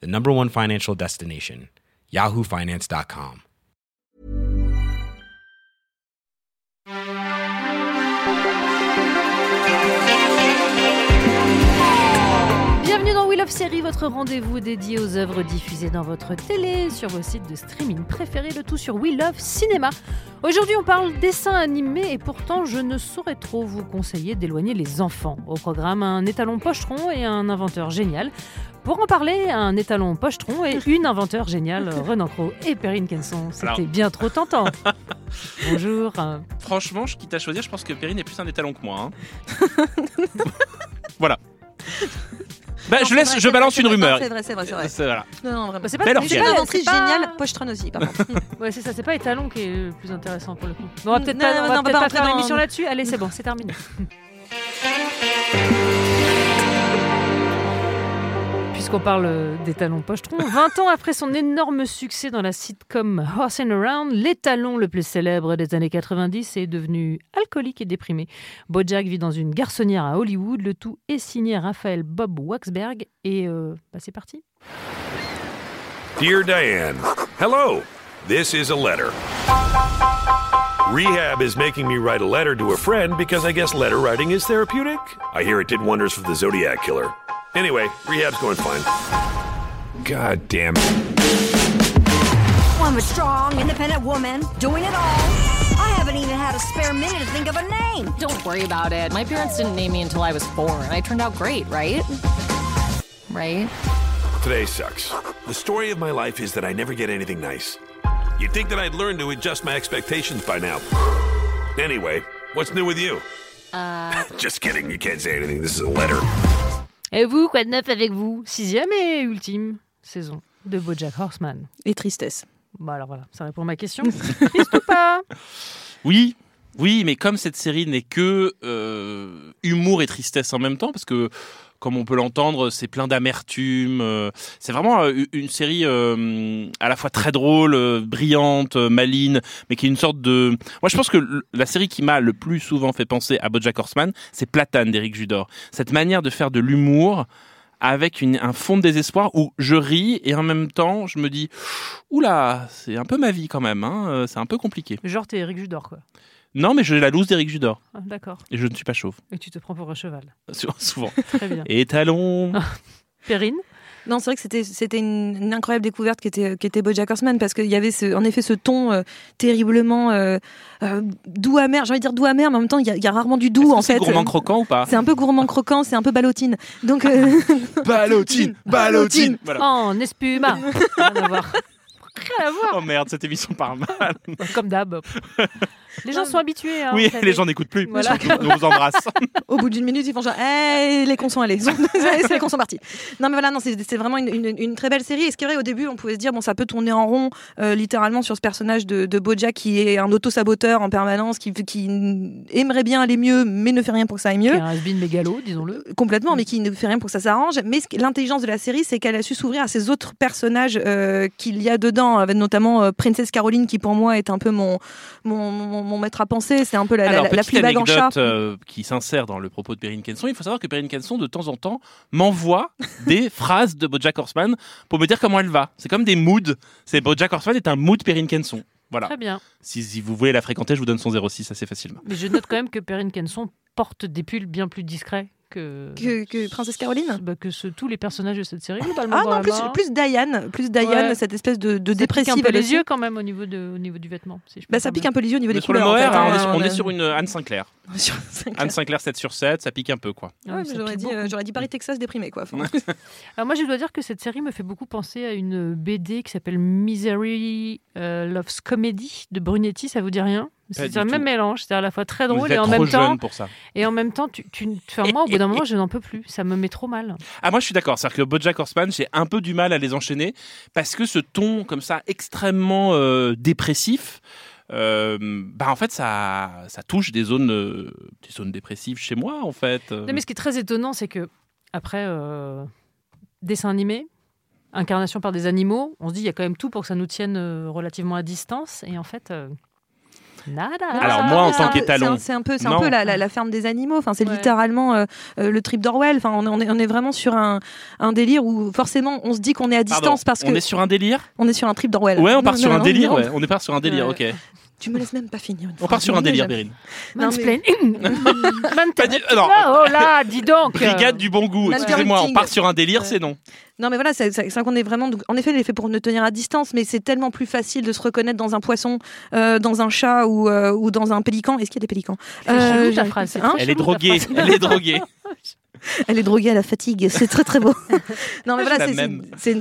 the number one financial destination, yahoofinance.com. Bienvenue dans We Love Série, votre rendez-vous dédié aux œuvres diffusées dans votre télé, sur vos sites de streaming préférés, le tout sur We Love Cinéma. Aujourd'hui, on parle dessin animé et pourtant, je ne saurais trop vous conseiller d'éloigner les enfants. Au programme, un étalon pochetron et un inventeur génial. Pour en parler, un étalon pochetron et une inventeur géniale, Renan Cro et Perrine Kenson. C'était Alors- bien trop tentant. Bonjour. Franchement, je quitte à choisir, je pense que Perrine est plus un étalon que moi. hein. voilà. Bah, Non, je laisse, vrai, je balance vrai, une rumeur. C'est vrai, c'est vrai, c'est vrai. C'est- voilà. Non, non, vraiment. bah, c'est pas, une inventrice pas- géniale, pochetron aussi, par contre. Ouais, c'est ça, c'est pas étalon qui est le plus intéressant pour le coup. Bon, on va peut-être pas, on va pas pas faire l'émission là-dessus. Allez, c'est bon, c'est terminé. Puisqu'on parle d'étalon pochetron, 20 ans après son énorme succès dans la sitcom Horse and Around, l'étalon le plus célèbre des années 90 est devenu alcoolique et déprimé. Bojack vit dans une garçonnière à Hollywood, le tout est signé Raphaël Bob Waxberg, et euh, bah, c'est parti. Dear Diane, hello. This is a letter. Rehab is making me write a letter to a friend because I guess letter writing is therapeutic. I hear it did wonders for the Zodiac Killer. Anyway, rehab's going fine. God damn it. I'm a strong, independent woman doing it all. I haven't even had a spare minute to think of a name. Don't worry about it. My parents didn't name me until I was four, and I turned out great, right? Right? Today sucks. The story of my life is that I never get anything nice. You'd think that I'd learn to adjust my expectations by now. Anyway, what's new with you? Uh. Just kidding, you can't say anything. This is a letter. Et vous, quoi de neuf avec vous? Sixième et ultime saison de Bojack Horseman. Et tristesse. Bah alors voilà, ça répond à ma question. Triste ou pas? Oui, oui, mais comme cette série n'est que euh, humour et tristesse en même temps, parce que comme on peut l'entendre, c'est plein d'amertume. euh, c'est vraiment euh, une série euh, à la fois très drôle, brillante, maligne, mais qui est une sorte de. Moi, je pense que la série qui m'a le plus souvent fait penser à BoJack Horseman, c'est Platane d'Éric Judor. Cette manière de faire de l'humour avec un fond de désespoir où je ris et en même temps je me dis oula c'est un peu ma vie quand même hein, c'est un peu compliqué Genre t'es Eric Judor quoi. Non mais j'ai la loose d'Éric Judor Ah, D'accord. et je ne suis pas chauve Et tu te prends pour un cheval. souvent Très bien. et talons Perrine Non, c'est vrai que c'était c'était une, une incroyable découverte qui était qui était BoJack Horseman parce qu'il y avait ce, en effet ce ton euh, terriblement euh, euh, doux amer. J'ai envie de dire doux amer, mais en même temps il y a, il y a rarement du doux Est-ce que en c'est fait. gourmand croquant ou pas C'est un peu gourmand croquant, c'est un peu ballotine. Donc euh, ballotine ballotine. voilà En espuma Rien à voir. Rien à voir. oh merde cette émission part mal Comme d'hab. Les gens sont habitués. hein, oui les gens n'écoutent plus Voilà. nous vous embrasse au bout d'une minute ils font genre hey, les cons sont allés, c'est les cons sont partis. Non mais voilà, non c'est c'est vraiment une, une- une très belle série. Et ce qui est vrai au début on pouvait se dire bon ça peut tourner en rond euh, littéralement sur ce personnage de, de BoJack qui est un auto-saboteur en permanence, qui, qui aimerait bien aller mieux mais ne fait rien pour que ça aille Qui mieux. est un has-been mégalo, disons-le. complètement, mais qui ne fait rien pour que ça s'arrange. Mais ce qui- l'intelligence de la série, c'est qu'elle a su s'ouvrir à ces autres personnages euh, qu'il y a dedans, avec notamment euh, Princess Caroline, qui pour moi est un peu mon, mon, mon, mon maître à penser. C'est un peu la, Alors, la, la petite Fleabag en chat. anecdote euh, qui s'insère dans le propos de Perrine Kenson. Il faut savoir que Perrine Kenson, de temps en temps, m'envoie des phrases de Bojack Horseman pour me dire comment elle va. C'est comme des moods. C'est Bojack Horseman est un mood Perrine Kenson. Voilà. Très bien. Si, si vous voulez la fréquenter, je vous donne son 06 assez facilement. Mais je note quand même que Perrine Kenson porte des pulls bien plus discrets que. Que, que Princesse Caroline bah, que ce- tous les personnages de cette série. globalement, Ah non, plus, Diane, plus Diane, Ouais. cette espèce de, de Ça pique un peu les aussi. yeux quand même au niveau, de, au niveau du vêtement. si je peux Bah, ça pique un peu les yeux au niveau On des couleurs. en fait, hein, on, est sur, on est euh, sur une Anne Sinclair. sur-. Anne Sinclair 7 sur 7, ça pique un peu quoi. Ah Ouais, J'aurais dit, euh, j'aurais dit Paris, Texas déprimé quoi. Alors moi, je dois dire que cette série me fait beaucoup penser à une BD qui s'appelle Misery euh, Loves Comedy de Brunetti. Ça vous dit rien? C'est un même tout. mélange, c'est à la fois très drôle et en même temps pour ça. et en même temps tu, tu enfin, moi au bout d'un moment je n'en peux plus, ça me met trop mal. Ah moi je suis d'accord, c'est-à-dire que BoJack Horseman, j'ai un peu du mal à les enchaîner parce que ce ton comme ça extrêmement euh, dépressif, euh, bah en fait ça ça touche des zones euh, des zones dépressives chez moi en fait. Non, mais ce qui est très étonnant, c'est que après dessin animé, incarnation par des animaux, on se dit il y a quand même tout pour que ça nous tienne relativement à distance. Et en fait, nada. Alors, moi, en tant qu'étalon, c'est un peu, c'est un peu la, la- la ferme des animaux. Enfin, c'est Ouais. littéralement euh, euh, le trip d'Orwell. Enfin, on, on est, on est vraiment sur un, un délire où forcément on se dit qu'on est à Pardon, distance parce on que est sur un délire? On est sur un trip d'Orwell. Ouais, on part Non, sur non, un non, délire, non. ouais. On est part sur un délire, Ouais. ok. Tu me laisses même pas finir. une On phrase. part sur un délire, Bérine. Mansplain. Pas du- alors, oh là, dis donc. Brigade du bon goût, excusez-moi, on part sur un délire, c'est non. Non, mais voilà, c'est c'est qu'on est vraiment. En effet, il est fait pour ne tenir à distance, mais c'est tellement plus facile de se reconnaître dans un poisson, euh, dans un chat ou, euh, ou dans un pélican. Est-ce qu'il y a des pélicans? Ta phrase, c'est Hein? Très Elle est droguée, phrase. elle est droguée. Elle est droguée à la fatigue, c'est très très beau. non mais voilà, c'est,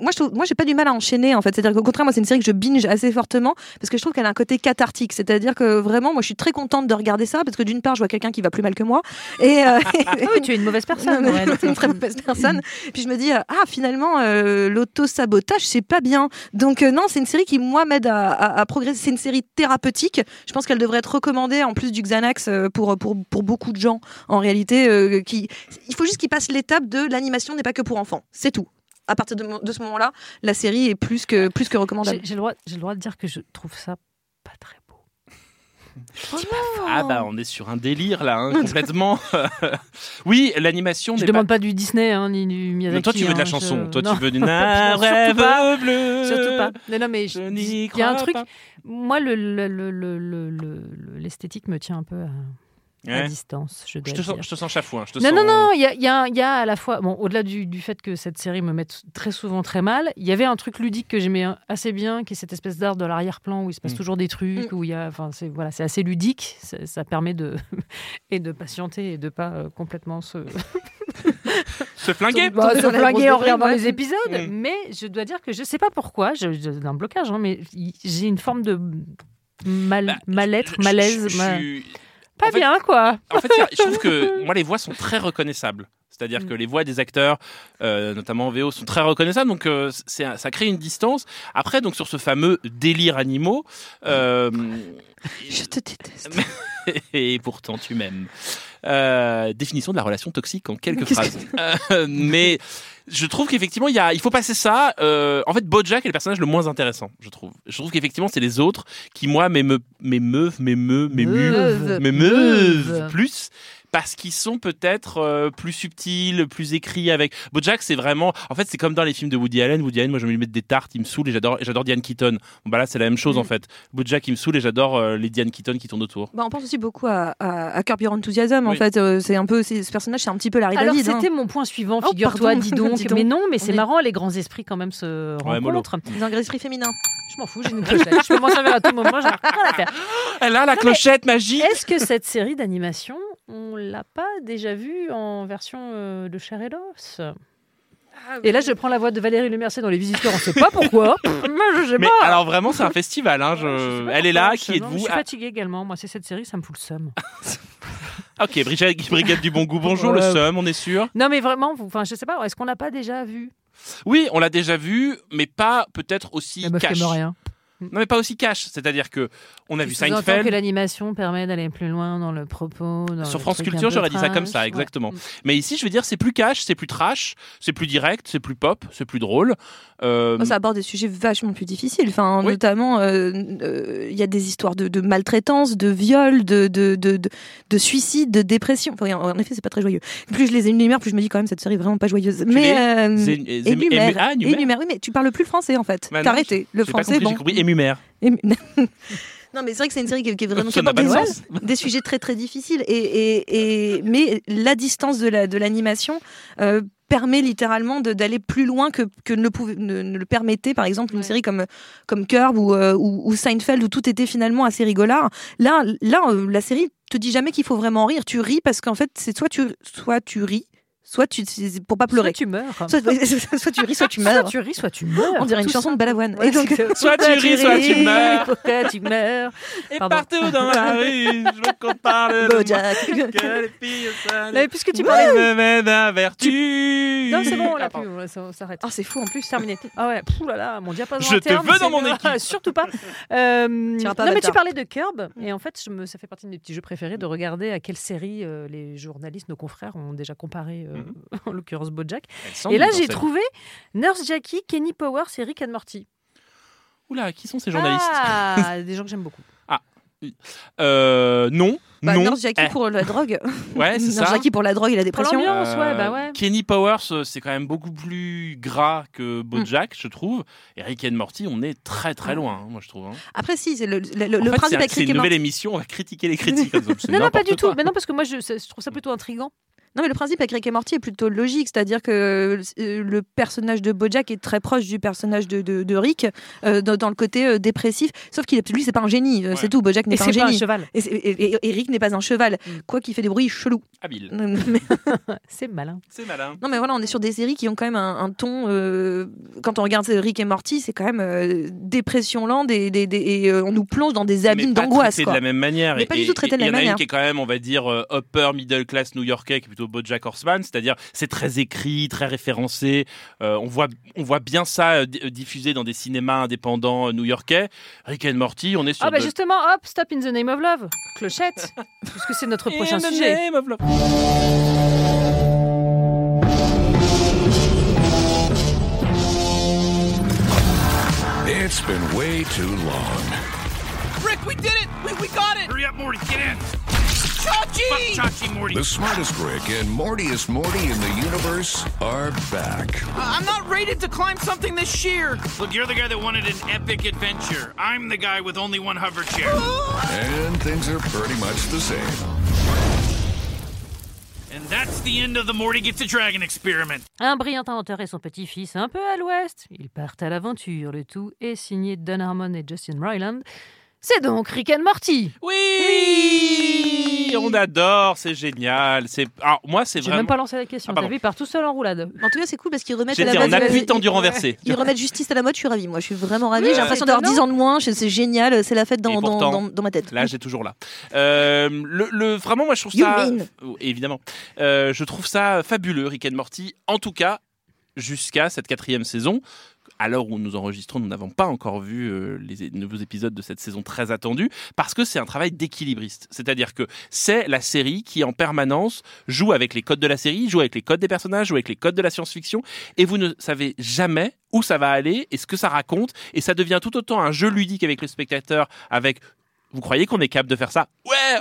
moi je trouve, moi j'ai pas du mal à enchaîner en fait. C'est-à-dire qu'au contraire, moi c'est une série que je binge assez fortement parce que je trouve qu'elle a un côté cathartique. C'est-à-dire que vraiment, moi je suis très contente de regarder ça parce que d'une part, je vois quelqu'un qui va plus mal que moi et, euh, Ah oui, tu es une mauvaise personne. Non, une très mauvaise personne. Puis je me dis, ah, finalement, euh, l'auto-sabotage, c'est pas bien. Donc, euh, non, c'est une série qui, moi, m'aide à, à- à progresser. C'est une série thérapeutique. Je pense qu'elle devrait être recommandée, en plus du Xanax, euh, pour, pour, pour beaucoup de gens, en réalité. euh, qui... Il faut juste qu'ils passent l'étape de l'animation n'est pas que pour enfants. C'est tout. À partir de, ce moment-là, la série est plus que, plus que recommandable. J'ai le, droit- j'ai le droit de dire que je trouve ça pas très beau. Ah bah on est sur un délire là, hein, complètement. oui, l'animation Je demande pas... pas du Disney hein, ni du Miyazaki. Mais toi tu veux de la hein, chanson, je- toi non. tu veux surtout rêve pas. bleu. Surtout pas. Non, non, mais Je il y a un crois truc. pas. Moi, le- le- le- le- le- le- le- l'esthétique me tient un peu à, à distance. Je, dois Je te, sens, dire. je te sens chafouin. Je te Non, sens... non, non, il y a, il y a- il y a à la fois, bon, au-delà du, du fait que cette série me mette très souvent très mal, il y avait un truc ludique que j'aimais assez bien, qui est cette espèce d'art de l'arrière-plan où il se passe Mm. toujours des trucs, où il y a, enfin, c'est voilà, c'est assez ludique, ça, ça permet de et de patienter et de pas euh, complètement se, Se flinguer Bah, se flinguer en regardant les épisodes. Mm. Mais je dois dire que je sais pas pourquoi, je- un blocage, hein, mais j'ai une forme de mal, Bah, mal-être, malaise, je- je ma- pas en fait- bien quoi. En fait, je trouve que moi, les voix sont très reconnaissables. C'est-à-dire Mm. que les voix des acteurs, euh, notamment en VO, sont très reconnaissables. Donc, euh, ça crée une distance. Après, donc sur ce fameux délire animaux, euh, Je te déteste. et pourtant tu m'aimes. Euh, définition de la relation toxique en quelques phrases. Mais je trouve qu'effectivement, il, y a, il faut passer ça. Euh, en fait, Bojack est le personnage le moins intéressant, je trouve. Je trouve qu'effectivement, c'est les autres qui, moi, m'émeuvent, m'émeuvent, m'émeuvent, Meuve. m'émeuvent Meuve. plus. Parce qu'ils sont peut-être euh, plus subtils, plus écrits avec. Bojack, c'est vraiment. En fait, c'est comme dans les films de Woody Allen. Woody Allen, moi, je vais lui mettre des tartes, il me saoule et j'adore, j'adore Diane Keaton. Bon, bah là, c'est la même chose Mm. en fait. Bojack, il me saoule et j'adore euh, les Diane Keaton qui tournent autour. Bah, on pense aussi beaucoup à, à, à Curb Your Enthusiasm. En fait, Euh, c'est un peu c'est- ce personnage, c'est un petit peu Larry Alors David. hein. c'était mon point suivant, Oh, figure-toi, dis donc. Dis donc. Mais non, mais c'est est- marrant, les grands esprits quand même se Ouais, mollo. rencontrent. Les engrais féminins. Je m'en fous, j'ai une clochette. Je peux m'en servir à tout moment, j'ai rien à faire. Elle a la clochette magique. Est-ce que cette série d'animation, on l'a pas déjà vue en version euh, de chair et d'os Et là, je prends la voix de Valérie Lemercier dans Les Visiteurs, on sait pas pourquoi. Mais je sais Mais pas. alors vraiment, c'est un festival. Hein, je- Je Elle est là. Qui mais Je êtes-vous suis Ah, fatiguée également. Moi, c'est cette série, ça me fout le seum. Ok, Brigade, Brigade du bon goût. Bonjour, le seum, on est sûr. Non, mais vraiment, vous- enfin, je sais pas. Est-ce qu'on l'a pas déjà vu? Oui, on l'a déjà vu, mais pas peut-être aussi La meuf qui cash. rien. Non, mais pas aussi cash. C'est-à-dire que on a vu Seinfeld. que l'animation permet d'aller plus loin dans le propos. dans Sur le France Culture, j'aurais dit ça comme trash. ça, Ouais. exactement. Mais ici, je veux dire, c'est plus cash, c'est plus trash, c'est plus direct, c'est plus pop, c'est plus drôle. Euh, Oh, ça aborde des sujets vachement plus difficiles. Enfin, Oui. notamment, euh, euh, il y a des histoires de, de maltraitance, de viol, de, de, de, de, de suicide, de dépression. Enfin, en effet, c'est pas très joyeux. Plus je les énumère, plus je me dis quand même cette série est vraiment pas joyeuse. mais euh, énumère, ah. Oui, mais tu parles plus le français en fait. Bah T'as arrêté. Le français, compris, bon. Non, mais c'est vrai que c'est une série qui, qui est vraiment qui aborde des, des sujets très très difficiles. Et, et, et- mais la distance de la de l'animation euh, permet littéralement d'aller plus loin que, que ne, le pouvait- ne- ne le permettait par exemple une Ouais. série comme comme Curb ou, euh, ou, ou Seinfeld où tout était finalement assez rigolard. Là, là, euh, la série te dit jamais qu'il faut vraiment rire. Tu ris parce qu'en fait, c'est soit tu soit tu ris soit tu pour pas pleurer. Soit tu meurs. Soit, soit tu ris, soit tu Soit meurs. tu ris, soit tu meurs. On dirait une Tout chanson ça. de Balavoine. Ouais, Et donc, Soit tu ris, soit tu meurs. Pourquoi tu meurs Et Pardon. partout dans la rue, je veux qu'on parle de Bojack. que les filles mais puisque tu parlais. me mènent à vertu. Non, c'est bon, on l'a Ah, plus. on- s'arrête. Oh, c'est fou en plus. Terminé. Ah ouais, pfff, là là, mon diapason Je te veux dans mon équipe. Surtout pas. Euh, non, mais tu parlais de Curb, et en fait, je me, ça fait partie de mes petits jeux préférés de regarder à quelle série euh, les journalistes, nos confrères, ont déjà comparé, euh, en l'occurrence Bojack. Et là, j'ai trouvé Nurse Jackie, Kenny Powers et Rick and Morty. Oula, qui sont ces journalistes Ah, des gens que j'aime beaucoup. Euh, non, Bah, non. Nurse Jackie Eh, pour la drogue. Ouais, c'est Nurse ça. Jackie pour la drogue et la dépression. l'ambiance, ouais, bah ouais. Kenny Powers, euh, c'est quand même beaucoup plus gras que BoJack, je trouve. Et Rick and Morty, on est très très loin, hein, moi je trouve. hein. Après, si, c'est le, le, le En fait, principe c'est- une nouvelle Morty. émission, on va critiquer les critiques. Non, non, pas du tout. quoi. Mais non, parce que moi, je, je trouve ça plutôt intriguant. Non, mais le principe avec Rick et Morty est plutôt logique, c'est-à-dire que euh, le personnage de Bojack est très proche du personnage de, de, de Rick euh, dans, dans le côté euh, dépressif, sauf qu'il lui, c'est pas un génie, Ouais. c'est tout. Bojack n'est pas un c'est pas un génie. cheval. Et, c'est- et- et- et Rick n'est pas un cheval, Mm. quoi qu'il fait des bruits chelous. Habile. C'est malin. C'est malin. non, mais voilà, on est sur des séries qui ont quand même un, un ton. euh, quand on regarde Rick et Morty, c'est quand même euh, dépression lente et, des- des- et, on nous plonge dans des abîmes d'angoisse. traité quoi. de la même manière. Mais Et- pas du tout traité de et la Il y en a même une manière. qui est quand même, on va dire, upper middle class new-yorkais, qui est plutôt BoJack Horseman, c'est-à-dire c'est très écrit, très référencé. Euh, on voit, on voit bien ça euh, euh, diffusé dans des cinémas indépendants euh, new-yorkais. Rick and Morty, on est sur Ah, bah de- justement, hop, stop in the name of love. Clochette. Puisque c'est notre prochain In the sujet. name of love. It's been way too long. Rick, we did it! We, we got it! Hurry up, Morty, get in! Chachi! Chachi, Morty. The smartest Rick and Mortiest Morty in the universe are back. Uh, I'm not rated to climb something this sheer. Look, you're the guy that wanted an epic adventure. I'm the guy with only one hover chair. Oh! And things are pretty much the same. And that's the end of the Morty Gets a Dragon experiment. Un brillant inventeur et son petit-fils, un peu à l'ouest. Ils partent à l'aventure. Le tout est signé Don Harmon et Justin Ryland. C'est donc Rick and Morty. Oui, on adore, c'est génial. C'est, alors moi, c'est J'ai vraiment. même pas lancé la question. Ah, T'as vu, il part tout seul en roulade. En tout cas, c'est cool parce qu'ils remettent à la J'étais mode. en appui ils- tendu ils- renversé. Ils remettent justice à la mode, je suis ravie. Moi, je suis vraiment ravie. J'ai l'impression d'avoir Étonnant. 10 ans de moins. C'est génial. C'est la fête dans, dans, dans, dans ma tête. Là, j'ai toujours là. Euh, le, le- vraiment, moi, je trouve You ça. mean. Oh, Évidemment. Euh, je trouve ça fabuleux, Rick and Morty. En tout cas, jusqu'à cette quatrième saison. À l'heure où nous enregistrons, nous n'avons pas encore vu euh, les nouveaux épisodes de cette saison très attendue, parce que c'est un travail d'équilibriste. C'est-à-dire que c'est la série qui, en permanence, joue avec les codes de la série, joue avec les codes des personnages, joue avec les codes de la science-fiction, et vous ne savez jamais où ça va aller et ce que ça raconte, et ça devient tout autant un jeu ludique avec le spectateur, avec vous croyez qu'on est capable de faire ça?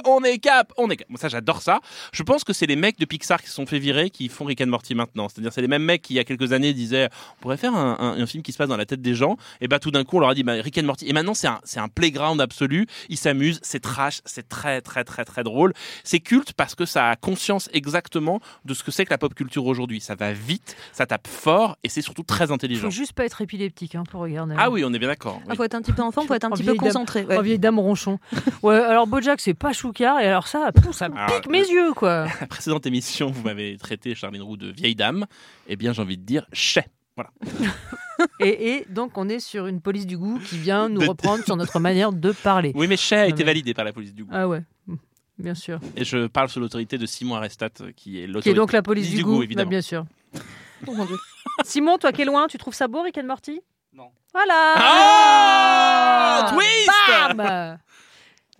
On est cap, on est cap. Moi, ça, j'adore ça. Je pense que c'est les mecs de Pixar qui se sont fait virer qui font Rick and Morty maintenant. C'est-à-dire, c'est les mêmes mecs qui, il y a quelques années, disaient on pourrait faire un, un- un film qui se passe dans la tête des gens. Et bah, tout d'un coup, on leur a dit bah, Rick and Morty. Et maintenant, c'est un, c'est un playground absolu. Ils s'amusent, c'est trash, c'est très, très, très, très drôle. C'est culte parce que ça a conscience exactement de ce que c'est que la pop culture aujourd'hui. Ça va vite, ça tape fort et c'est surtout très Il intelligent. faut juste pas être épileptique hein, pour regarder. Ah oui, on est bien d'accord. Il oui. faut être un petit peu enfant, faut être un En petit peu vieille dame. concentré. ouais. Vieille dame ronchon. Ouais, alors Bojack, c'est pas choucard, et alors ça, pouf, ça me pique mes yeux, quoi. la précédente émission, vous m'avez traité, Charline Roux, de vieille dame. Eh bien, j'ai envie de dire chais. Voilà. Et, et donc, on est sur une police du goût qui vient nous reprendre sur notre manière de parler. Oui, mais chais a été validé par la police du goût. Ah ouais, bien sûr. Et je parle sous l'autorité de Simon Arestat, qui est Qui est l'autorité. donc la police du du, goût, goût, bah, évidemment. bien sûr. Oh, mon Dieu. Simon, toi qui es loin, tu trouves ça beau, Rick and Morty? Non. Voilà Ah Twist Bam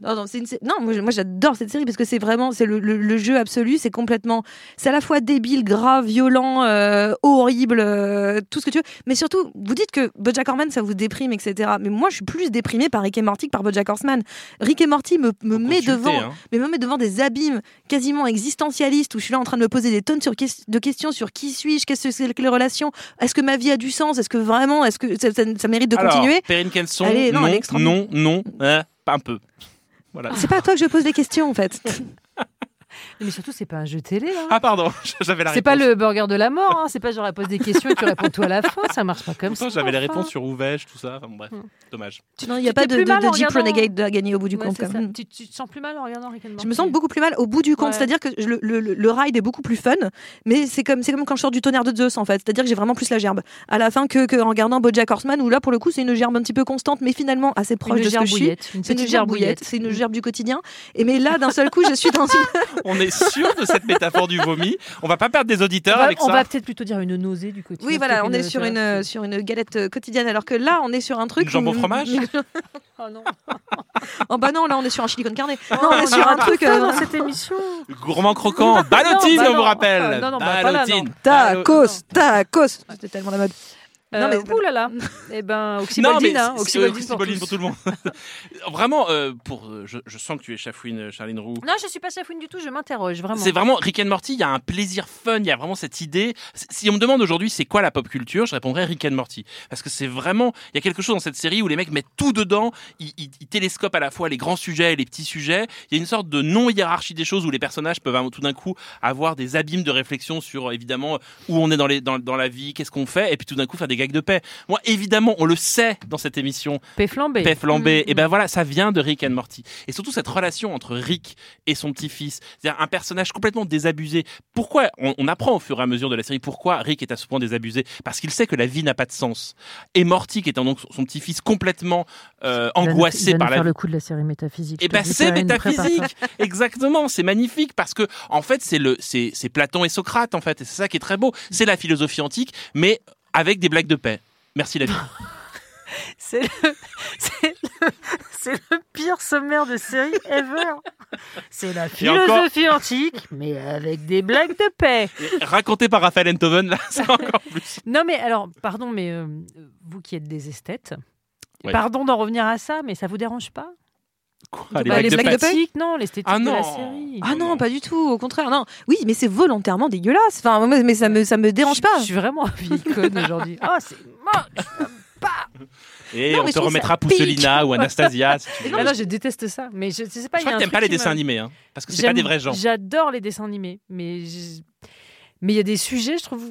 Non, non, une non, moi, j'adore cette série parce que c'est vraiment c'est le, le- le jeu absolu, c'est complètement c'est à la fois débile, grave, violent, euh, horrible, euh, tout ce que tu veux, mais surtout vous dites que BoJack Horseman ça vous déprime etc. Mais moi je suis plus déprimée par Rick et Morty que par BoJack Horseman. Rick et Morty me, me met devant hein. mais me met devant des abîmes quasiment existentialistes où je suis là en train de me poser des tonnes sur de questions sur qui suis-je, qu'est-ce que c'est que les relations, est-ce que ma vie a du sens, est-ce que vraiment, est-ce que ça, ça- ça mérite de Alors, continuer? Perrine Kenson, non, non, non, non, hein, pas un peu. Voilà. C'est pas à toi que je pose les questions en fait. Mais surtout, c'est pas un jeu télé. Hein. Ah pardon, j'avais la C'est pas le burger de la mort. Hein. C'est pas genre elle pose des questions et tu réponds tout à la fin. Ça marche pas comme ça. J'avais les réponses sur où vais-je, tout ça. Enfin, bon, bref, dommage. Non, il n'y a pas de, de, mal de Jeep Renegade à gagner au bout du Ouais, compte. quand même. Tu, tu te sens plus mal en regardant Rick and Morty Je me sens beaucoup plus mal au bout du compte, Ouais. c'est-à-dire que le, le, le- ride est beaucoup plus fun, mais c'est comme, c'est comme quand je sors du tonnerre de Zeus en fait, c'est-à-dire que j'ai vraiment plus la gerbe à la fin que, que en regardant Bojack Horseman où là pour le coup c'est une gerbe un petit peu constante, mais finalement assez proche Une de ce que je suis. C'est une gerbouillette, gerbouillette. c'est une gerbe du quotidien. Et mais là d'un seul coup je suis dans une. On est sûr de cette métaphore du vomi. On va pas perdre des On auditeurs va, avec on ça. va peut-être plutôt dire une nausée du quotidien. Oui voilà, on est sur une sur une galette euh, quotidienne alors que là on est sur un truc. Au où- fromage Oh non. Oh bah non là on est sur un chili con carne. Oh, Non on est sur un truc. euh, dans cette émission. Gourmand croquant, ballotine, bah on vous rappelle. Euh, non, non, pas là, non. Ballotine. Tacos, tacos. C'était tellement la mode. Euh, Non, mais- ouh là là. Eh ben, Non, oxyboldine, mais hein. Oxyboldine pour pour tout le monde. vraiment, euh, pour, euh, je, je sens que tu es chafouine, Charline Roux. Non, je suis pas chafouine du tout. Je m'interroge vraiment. C'est vraiment Rick and Morty, il y a un plaisir fun, il y a vraiment cette idée. Si on me demande aujourd'hui c'est quoi la pop culture, je répondrais Rick and Morty. Parce que c'est vraiment, il y a quelque chose dans cette série où les mecs mettent tout dedans, ils, ils- ils télescopent à la fois les grands sujets et les petits sujets. Il y a une sorte de non-hiérarchie des choses où les personnages peuvent euh, tout d'un coup avoir des abîmes de réflexion sur évidemment où on est dans, les, dans, dans la vie, qu'est-ce qu'on fait, et puis tout d'un coup faire des gags de paix. Moi, évidemment, on le sait dans cette émission, Paix flambée. Pef Lambé. Mm, Et ben voilà, ça vient de Rick and Morty. Et surtout cette relation entre Rick et son petit-fils, c'est-à-dire un personnage complètement désabusé. Pourquoi on, on apprend au fur et à mesure de la série pourquoi Rick est à ce point désabusé? Parce qu'il sait que la vie n'a pas de sens. Et Morty, qui étant donc son petit-fils complètement euh, Il va nous- angoissé il va nous par la faire vie. le coup de la série métaphysique. Et te ben c'est métaphysique, exactement. C'est magnifique parce que en fait c'est le c'est c'est Platon et Socrate en fait. Et c'est ça qui est très beau. C'est la philosophie antique, mais avec des blagues de paix. Merci la vie. C'est le, pire sommaire de série ever. C'est la encore- philosophie antique, mais avec des blagues de paix. Raconté par Raphaël Enthoven, là, c'est encore plus. Non, mais alors, pardon, mais euh, vous qui êtes des esthètes, Ouais. pardon d'en revenir à ça, mais ça vous dérange pas? Quoi, Bah, les blagues de paix non, l'esthétique Ah de la non. série. Ah non, pas du tout, au contraire. Non, oui, mais c'est volontairement dégueulasse. Enfin, mais ça me ça me dérange Je- pas. Je suis vraiment conne aujourd'hui. Ah, c'est moche. Et Non, on te remettra Pousselina ou Anastasia. si tu veux. Non, je déteste ça. Mais je, je sais pas. Je il y a crois que un t'aimes pas les dessins m'a- animés, hein, parce que c'est pas des vrais gens. J'adore les dessins animés, mais je- mais il y a des sujets, je trouve.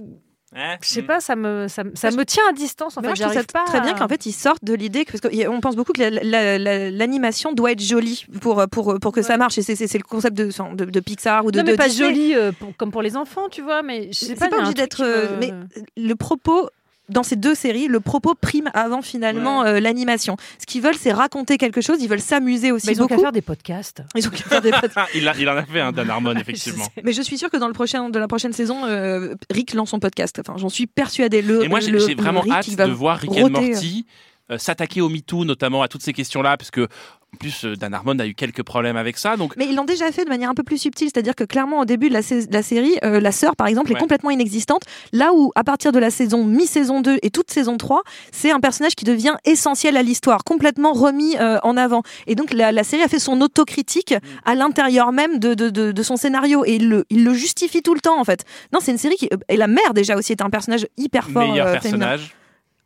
Hein Je sais Mm. pas, ça me ça, ça me tient à distance. En Mais fait, moi, je trouve ça pas. très bien qu'en fait ils sortent de l'idée que- parce qu'on pense beaucoup que la- la- la- l'animation doit être jolie pour pour pour que ça marche et c'est- le concept de, de de Pixar ou de non, mais de pas Disney. joli euh, pour- comme pour les enfants, tu vois. Mais je sais C'est pas. pas, obligé d'être. euh, Mais le propos dans ces deux séries, le propos prime avant finalement euh, l'animation. Ce qu'ils veulent, c'est raconter quelque chose. Ils veulent s'amuser aussi ils ont qu'à faire des podcasts. Ils ont qu'à faire des il, a- il en a fait un Dan Harmon, effectivement. Mais je suis sûre que dans le prochain, de la prochaine saison, euh, Rick lance son podcast. Enfin, j'en suis persuadée. Le, Et moi, j'ai le- j'ai le vraiment Rick, hâte de voir Rick and rôter, Morty euh, s'attaquer au MeToo, notamment à toutes ces questions-là, parce que, en plus, euh, Dan Harmon a eu quelques problèmes avec ça. Donc, Mais ils l'ont déjà fait de manière un peu plus subtile, c'est-à-dire que clairement au début de la, série, euh, la sœur par exemple Ouais. est complètement inexistante, là où à partir de la saison mi-saison 2 et toute saison 3, c'est un personnage qui devient essentiel à l'histoire, complètement remis euh, en avant. Et donc la, la série a fait son autocritique à l'intérieur même de, de, de- de son scénario et il le, il le justifie tout le temps en fait. Non, c'est une série qui... Et la mère déjà aussi est un personnage hyper fort. meilleur euh, féminin.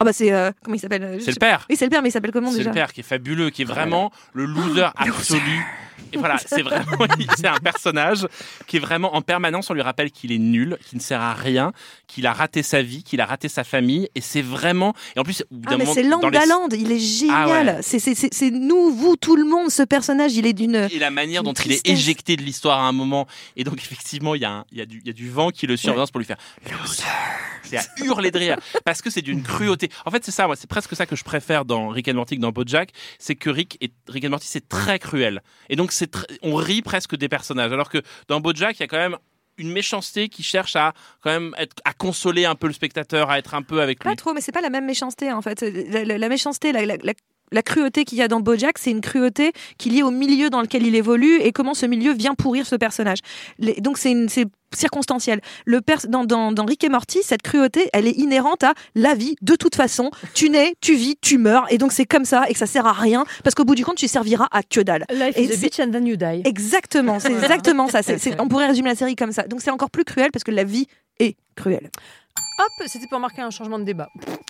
Ah bah c'est... euh, comment il s'appelle euh, c'est le père. Oui c'est le père, mais il s'appelle comment C'est déjà le père qui est fabuleux, qui est vraiment le loser absolu. Et voilà, c'est vraiment c'est un personnage qui est vraiment en permanence. On lui rappelle qu'il est nul, qu'il ne sert à rien, qu'il a raté sa vie, qu'il a raté sa famille. Et c'est vraiment. Et en plus, Ah mais c'est dans les- il est génial. Ah ouais. C'est- nous, vous, tout le monde. Ce personnage, il est d'une. et la manière dont il est éjecté de l'histoire à un moment. Et donc, effectivement, il y, a un- il y, a du- il y a du vent qui le surveille pour lui faire loser. C'est à hurler de rire. Parce que c'est d'une cruauté. En fait, c'est ça, moi, c'est presque ça que je préfère dans Rick and Morty que dans Bojack. C'est que Rick, et, Rick and Morty, c'est très cruel. Et donc, c'est tr- on rit presque des personnages. Alors que dans Bojack, il y a quand même une méchanceté qui cherche à quand même être, à consoler un peu le spectateur, à être un peu avec lui. Pas trop, mais c'est pas la même méchanceté en fait. La, la- la méchanceté, la, la- cruauté qu'il y a dans BoJack, c'est une cruauté qui est liée au milieu dans lequel il évolue et comment ce milieu vient pourrir ce personnage. Les- donc c'est une- c'est. Le pers- dans, dans, dans Rick et Morty, cette cruauté, elle est inhérente à la vie. De toute façon, tu nais, tu vis, tu meurs, et donc c'est comme ça et que ça sert à rien parce qu'au bout du compte, tu serviras à que dalle. Life Et is a bitch and then you die. Exactement, c'est exactement ça. C'est- c'est- on pourrait résumer la série comme ça. Donc c'est encore plus cruel parce que la vie est cruelle. Hop, c'était pour marquer un changement de débat.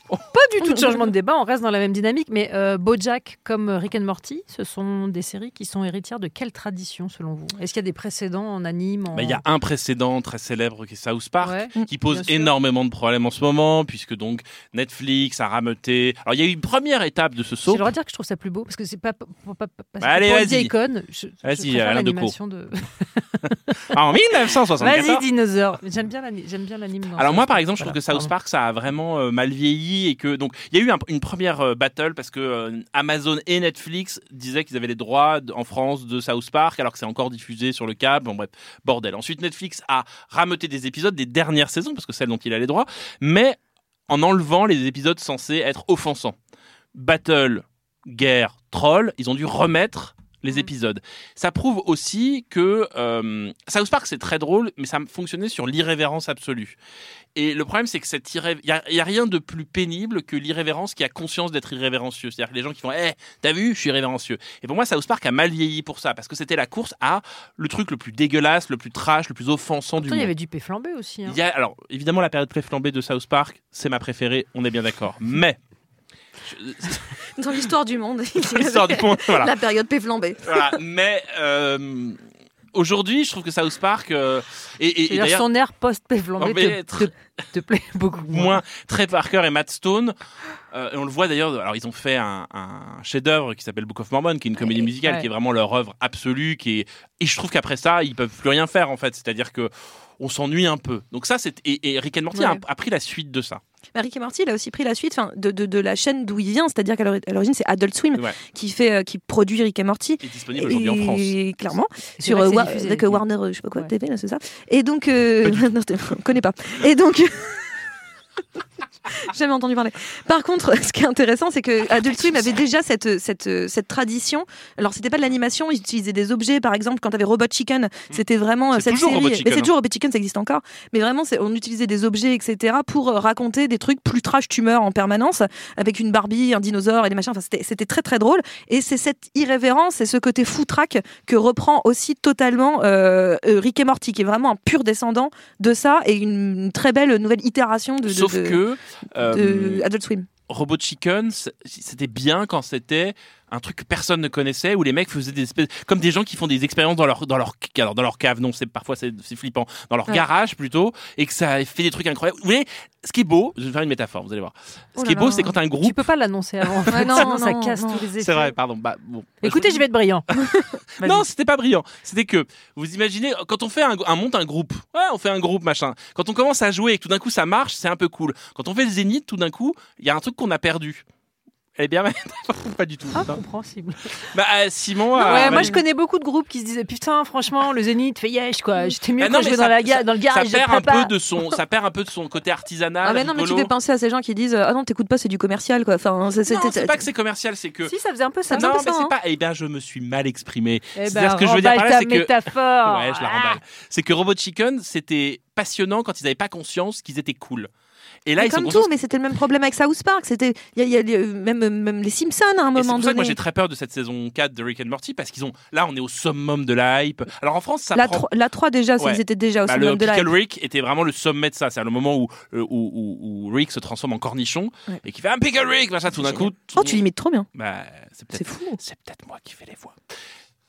Pas du tout de changement de débat, on reste dans la même dynamique, mais euh, BoJack comme Rick and Morty, ce sont des séries qui sont héritières de quelle tradition selon vous? Est-ce qu'il y a des précédents en anime en... Bah, Il y a un précédent très célèbre qui est South Park, Ouais, qui pose énormément de problèmes en ce moment, puisque donc Netflix a rameuté. Alors il y a eu une première étape de ce saut. droit de dire que je trouve ça plus beau parce que c'est pas pour- pas- parce Bah, allez, vas-y. Je, je Vas-y, Alain de. En 1974. Vas-y dinosaure. J'aime bien l'anime. Alors moi par exemple je trouve que South. Park ça a vraiment euh, mal vieilli et que donc il y a eu un- une première euh, battle parce que euh, Amazon et Netflix disaient qu'ils avaient les droits en France de South Park alors que c'est encore diffusé sur le câble bon bref bordel. Ensuite Netflix a rameuté des épisodes des dernières saisons parce que celles dont il a les droits mais en enlevant les épisodes censés être offensants. Battle, guerre, troll, ils ont dû remettre les épisodes. Ça prouve aussi que euh, South Park c'est très drôle, mais ça fonctionnait sur l'irrévérence absolue. Et le problème c'est que cette irré... il y a, rien de plus pénible que l'irrévérence qui a conscience d'être irrévérencieux. C'est-à-dire que les gens qui font, eh, t'as vu, je suis irrévérencieux. Et pour moi, South Park a mal vieilli pour ça, parce que c'était la course à le truc le plus dégueulasse, le plus trash, le plus offensant du Pourtant, il y monde. avait du P flambé aussi. hein. Il y a, alors, évidemment, la période flambée de South Park, c'est ma préférée, on est bien d'accord. Mais, Dans l'histoire du monde. l'histoire du monde, voilà. La période péflambée. Voilà, mais euh, aujourd'hui, je trouve que South Park euh, et, et- et C'est-à-dire d'ailleurs son air post-P flambé Non, mais te, te, te plaît beaucoup moins. moins Trey Parker et Matt Stone. euh, et on le voit d'ailleurs. Alors ils ont fait un, un chef-d'œuvre qui s'appelle Book of Mormon, qui est une comédie Ouais, musicale, ouais. qui est vraiment leur œuvre absolue. Qui est et je trouve qu'après ça, ils peuvent plus rien faire en fait. C'est-à-dire que on s'ennuie un peu. Donc ça, c'est et, et Rick and Morty a, Ouais. a pris la suite de ça. Bah, Rick et Morty, il a aussi pris la suite enfin, de, de, de la chaîne d'où il vient, c'est-à-dire qu'à l'origine, c'est Adult Swim Ouais. qui, fait, euh, qui produit Rick et Morty. Et disponible aujourd'hui en France. Clairement, sur euh, Wa- avec euh, films. Warner, je sais pas quoi, Ouais. TV, c'est ça. Et donc, euh... non, on connaît pas. Et donc, jamais entendu parler. Par contre, ce qui est intéressant, c'est que Adult Swim avait déjà cette, cette, cette tradition. Alors, c'était pas de l'animation, ils utilisaient des objets, par exemple, quand tu avais Robot Chicken, c'était vraiment euh, cette toujours série. Robot mais Chicken, c'est hein. toujours Robot Chicken, ça existe encore. Mais vraiment, on utilisait des objets, etc., pour euh, raconter des trucs plus trash tumeur en permanence, avec une Barbie, un dinosaure et des machins. Enfin, c'était très très drôle. Et c'est cette irrévérence et ce côté foutraque que reprend aussi totalement euh, Rick et Morty, qui est vraiment un pur descendant de ça et une, une très belle nouvelle itération de, de- Sauf de- que euh, de Adult Swim. Robot Chicken, c'était bien quand c'était un truc que personne ne connaissait où les mecs faisaient des espèces comme des gens qui font des expériences dans leur dans leur alors dans leur cave non c'est parfois c'est flippant dans leur Ouais. garage plutôt et que ça fait des trucs incroyables vous voyez ce qui est beau je vais faire une métaphore vous allez voir ce Oh qui est beau c'est quand un Tu groupe peux pas l'annoncer avant. non, sinon ça non, casse non. tous les effets. c'est vrai pardon bah bon Écoutez, je vais être brillant. Non, c'était pas brillant. C'était que vous imaginez quand on fait un, un monte un groupe. Ouais, on fait un groupe machin. Quand on commence à jouer et que tout d'un coup ça marche, c'est un peu cool. Quand on fait le zénith, tout d'un coup, il y a un truc qu'on a perdu. Est bien pas du tout. Ah, Non. compréhensible. Bah euh, Simon. ouais, euh, moi je connais beaucoup de groupes qui se disaient putain, franchement, le Zénith fait yesh quoi. J'étais mieux Bah non, quand je dans, la ça- dans le garage. ça perd un peu de son, ça perd un peu de son côté artisanal. Ah mais non mais tu fais penser à ces gens qui disent ah non t'écoutes pas c'est du commercial quoi enfin c'est Non, c'est pas que c'est commercial, c'est que. Si, ça faisait un peu ça. Non, mais c'est hein. pas. Eh bien, je me suis mal exprimé. Eh C'est-à-dire, ben, ce que je veux dire par là, c'est que- métaphore. Ouais, je la Ah. remballe. C'est que Robot Chicken, c'était passionnant quand ils n'avaient pas conscience qu'ils étaient cool. Et là, Mais ils comme tout mais c'était le même problème avec South Park c'était il y a, il y a- même même les Simpsons à un c'est moment pour ça que moi donné j'ai très peur de cette saison 4 de Rick and Morty parce qu'ils ont là on est au summum de la hype. Alors en France ça la, prend 3, la 3 déjà Ouais. ils étaient déjà au Bah, summum le de la Pickle Rick était vraiment le sommet de ça. C'est le moment où, euh, où, où, où Rick se transforme en cornichon Ouais. et qui fait un Pickle Rick, machin, tout d'un coup. tout- oh tu l'imites trop bien Bah, c'est c'est peut-être fou c'est peut-être moi qui fais les voix.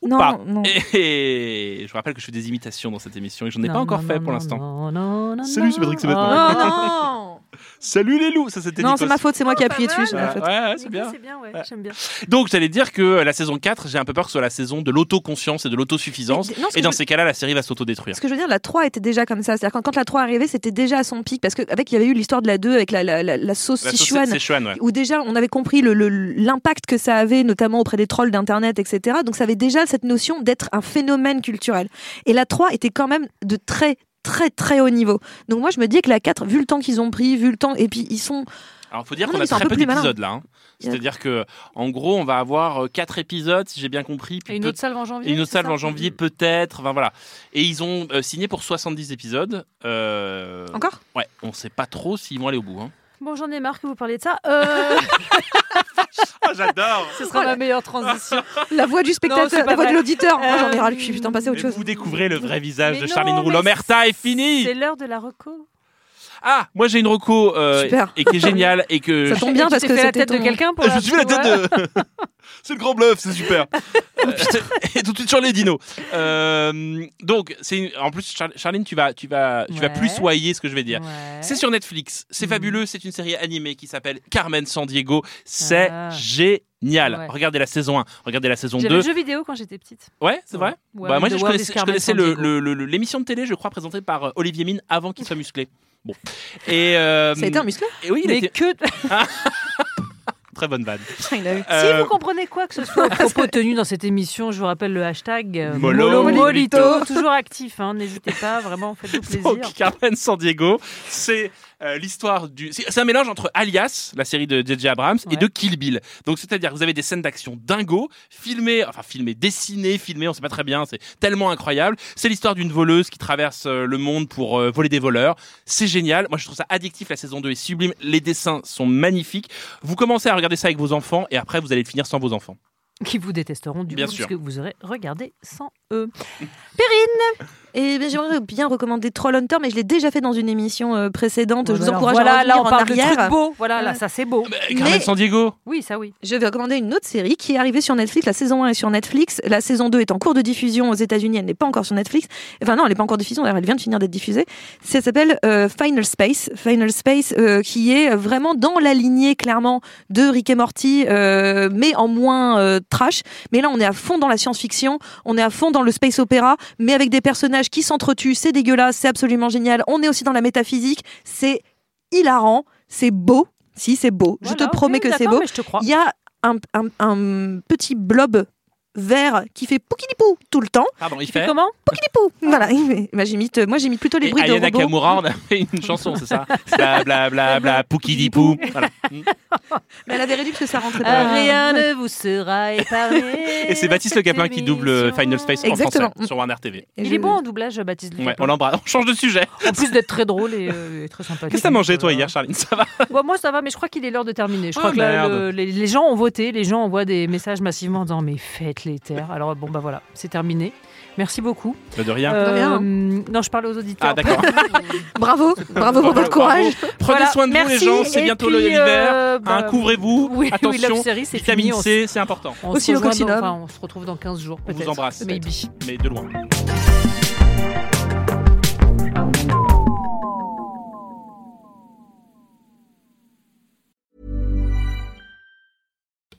Ou non pas. non Et je vous rappelle que je fais des imitations dans cette émission et je n'en ai pas encore non, fait non, pour non, l'instant. non, non, non, Salut, c'est. Patrick Sébastien. Oh, non non Salut les loups, ça c'était non c'est ma faute c'est moi qui ai appuyé pas dessus Ouais, ouais, c'est bien. C'est bien, ouais, j'aime bien. Donc j'allais dire que la saison 4, j'ai un peu peur que ce soit la saison de l'autoconscience et de l'autosuffisance. Non, Et dans je- ces cas-là, la série va s'autodétruire. Ce que je veux dire, la 3 était déjà comme ça. C'est-à-dire quand, quand la 3 arrivait, c'était déjà à son pic. Parce qu'avec, il y avait eu l'histoire de la 2 avec la, la, la, la sauce Sichuan. ouais. où déjà on avait compris l'impact que ça avait, notamment auprès des trolls d'internet, etc. Donc ça avait déjà cette notion d'être un phénomène culturel. Et la 3 était quand même de très très très haut niveau. Donc moi je me dis que la 4, vu le temps qu'ils ont pris, vu le temps, et puis ils sont... Alors, faut dire Non, qu'on a très peu d'épisodes là. hein. C'est-à-dire que, en gros, on va avoir euh, quatre épisodes, si j'ai bien compris. puis Et une autre salve en janvier et une autre salve en janvier, peut-être. Enfin voilà. Et ils ont euh, signé pour 70 épisodes. Euh, Encore? Ouais, on sait pas trop s'ils vont aller au bout. Hein. Bon, j'en ai marre que vous parliez de ça. Euh, Ah, j'adore ce sera ma meilleure transition. La voix du spectateur, la voix de l'auditeur. Moi j'en ai Euh, ras le cul, putain, passer à autre chose. Vous découvrez le vrai visage Mais de non, Charline Roux. L'Omerta est fini C'est l'heure de la reco. Ah, moi j'ai une reco euh, Super. et qui est géniale et que Ça tombe bien parce que fait la c'était tête de quelqu'un pour je me suis fait la tête de. c'est le grand bluff, c'est super. Et tout de suite sur les dinos. Euh, donc, c'est une- en plus, Char- Charline, tu vas, tu vas, tu vas plus soyer ce que je vais dire. Ouais. C'est sur Netflix, c'est Mhm. fabuleux, c'est une série animée qui s'appelle Carmen San Diego. C'est Ah. génial. Ouais. Regardez la saison 1, regardez la saison J'avais 2. le jeu vidéo quand j'étais petite. Ouais, c'est vrai. Ouais, Bah, moi, je je connaissais l'émission de télé, je crois, présentée par euh, Olivier Mine avant qu'il soit musclé. Bon. Et, euh, Ça a été un muscle Et oui, il Mais était que très bonne vanne. Il a eu- Si Euh, vous comprenez quoi que ce soit propos tenus dans cette émission, je vous rappelle le hashtag euh, Molo Molito. Molito. Toujours actif, hein, n'hésitez pas, vraiment, faites-vous plaisir. Donc, Carmen San Diego, c'est euh, l'histoire du. C'est un mélange entre Alias, la série de J.J. Abrams, et de Kill Bill. Donc, c'est-à-dire que vous avez des scènes d'action dingo, filmées, enfin filmées, dessinées, filmées, on sait pas très bien, c'est tellement incroyable. C'est l'histoire d'une voleuse qui traverse euh, le monde pour euh, voler des voleurs. C'est génial. Moi, je trouve ça addictif. La saison 2 est sublime. Les dessins sont magnifiques. Vous commencez à regarder ça avec vos enfants et après, vous allez le finir sans vos enfants. Qui vous détesteront du Bien coup, sûr. puisque vous aurez regardé sans eux. Et ben, j'aimerais bien recommander Trollhunter, mais je l'ai déjà fait dans une émission euh, précédente. je vous Alors, encourage voilà, à là, on en parle de arrière. trucs beaux. Voilà, là, Ouais. ça, c'est beau. Carmen Mais- San Diego. Oui, ça, oui. Je vais recommander une autre série qui est arrivée sur Netflix. La saison 1 est sur Netflix. La saison 2 est en cours de diffusion aux États-Unis. Elle n'est pas encore sur Netflix. Enfin, non, elle n'est pas encore diffusion. D'ailleurs, elle vient de finir d'être diffusée. Ça s'appelle euh, Final Space. Final Space, euh, qui est vraiment dans la lignée, clairement, de Rick et Morty, euh, mais en moins euh, trash. Mais là, on est à fond dans la science-fiction. On est à fond dans le space opéra, mais avec des personnages qui s'entretuent. C'est dégueulasse. C'est absolument génial. On est aussi dans la métaphysique. C'est hilarant. C'est beau. Si, c'est beau. je te promets que c'est beau. Il y a un, un- un petit blob vert qui fait poukinipou tout le temps. Pardon, il Tu fais fait. comment Poukinipou. Voilà. Bah, j'imite, moi, j'imite plutôt les Et bruits de Ayana robots. Kamura, on a fait une chanson, c'est ça Bla bla bla bla, poukidipou. Voilà. Mais elle avait réduit parce que ça rentrait Euh, pas. Rien ne vous sera épargné. Et c'est Baptiste Le Capin qui double euh, Final Space en Exactement. français sur Warner TV. Et Il je- est bon en doublage, Baptiste. Le Ouais, on l'embrasse. On change de sujet. En plus d'être très drôle et, euh, et très sympathique. Qu'est-ce que t'as mangé toi Voilà. hier, Charline Ça va Ouais, moi ça va, mais je crois qu'il est l'heure de terminer. Je Ah, crois que là, merde. le- les, les gens ont voté, les gens envoient des messages massivement en disant mais faites les terres. Alors bon bah voilà, c'est terminé. Merci beaucoup. Bah, De rien. Euh, rien. non, je parle aux auditeurs. Ah d'accord. Bravo, bravo pour votre courage. Prenez Voilà, soin de vous les merci. gens, c'est bientôt puis, l'hiver. euh, bah, Hein, Couvrez-vous. oui, Attention. Series, c'est Vitamine fini, C, c'est important. On Aussi se dans- enfin, on se retrouve dans 15 jours On vous embrasse. Maybe. Mais de loin.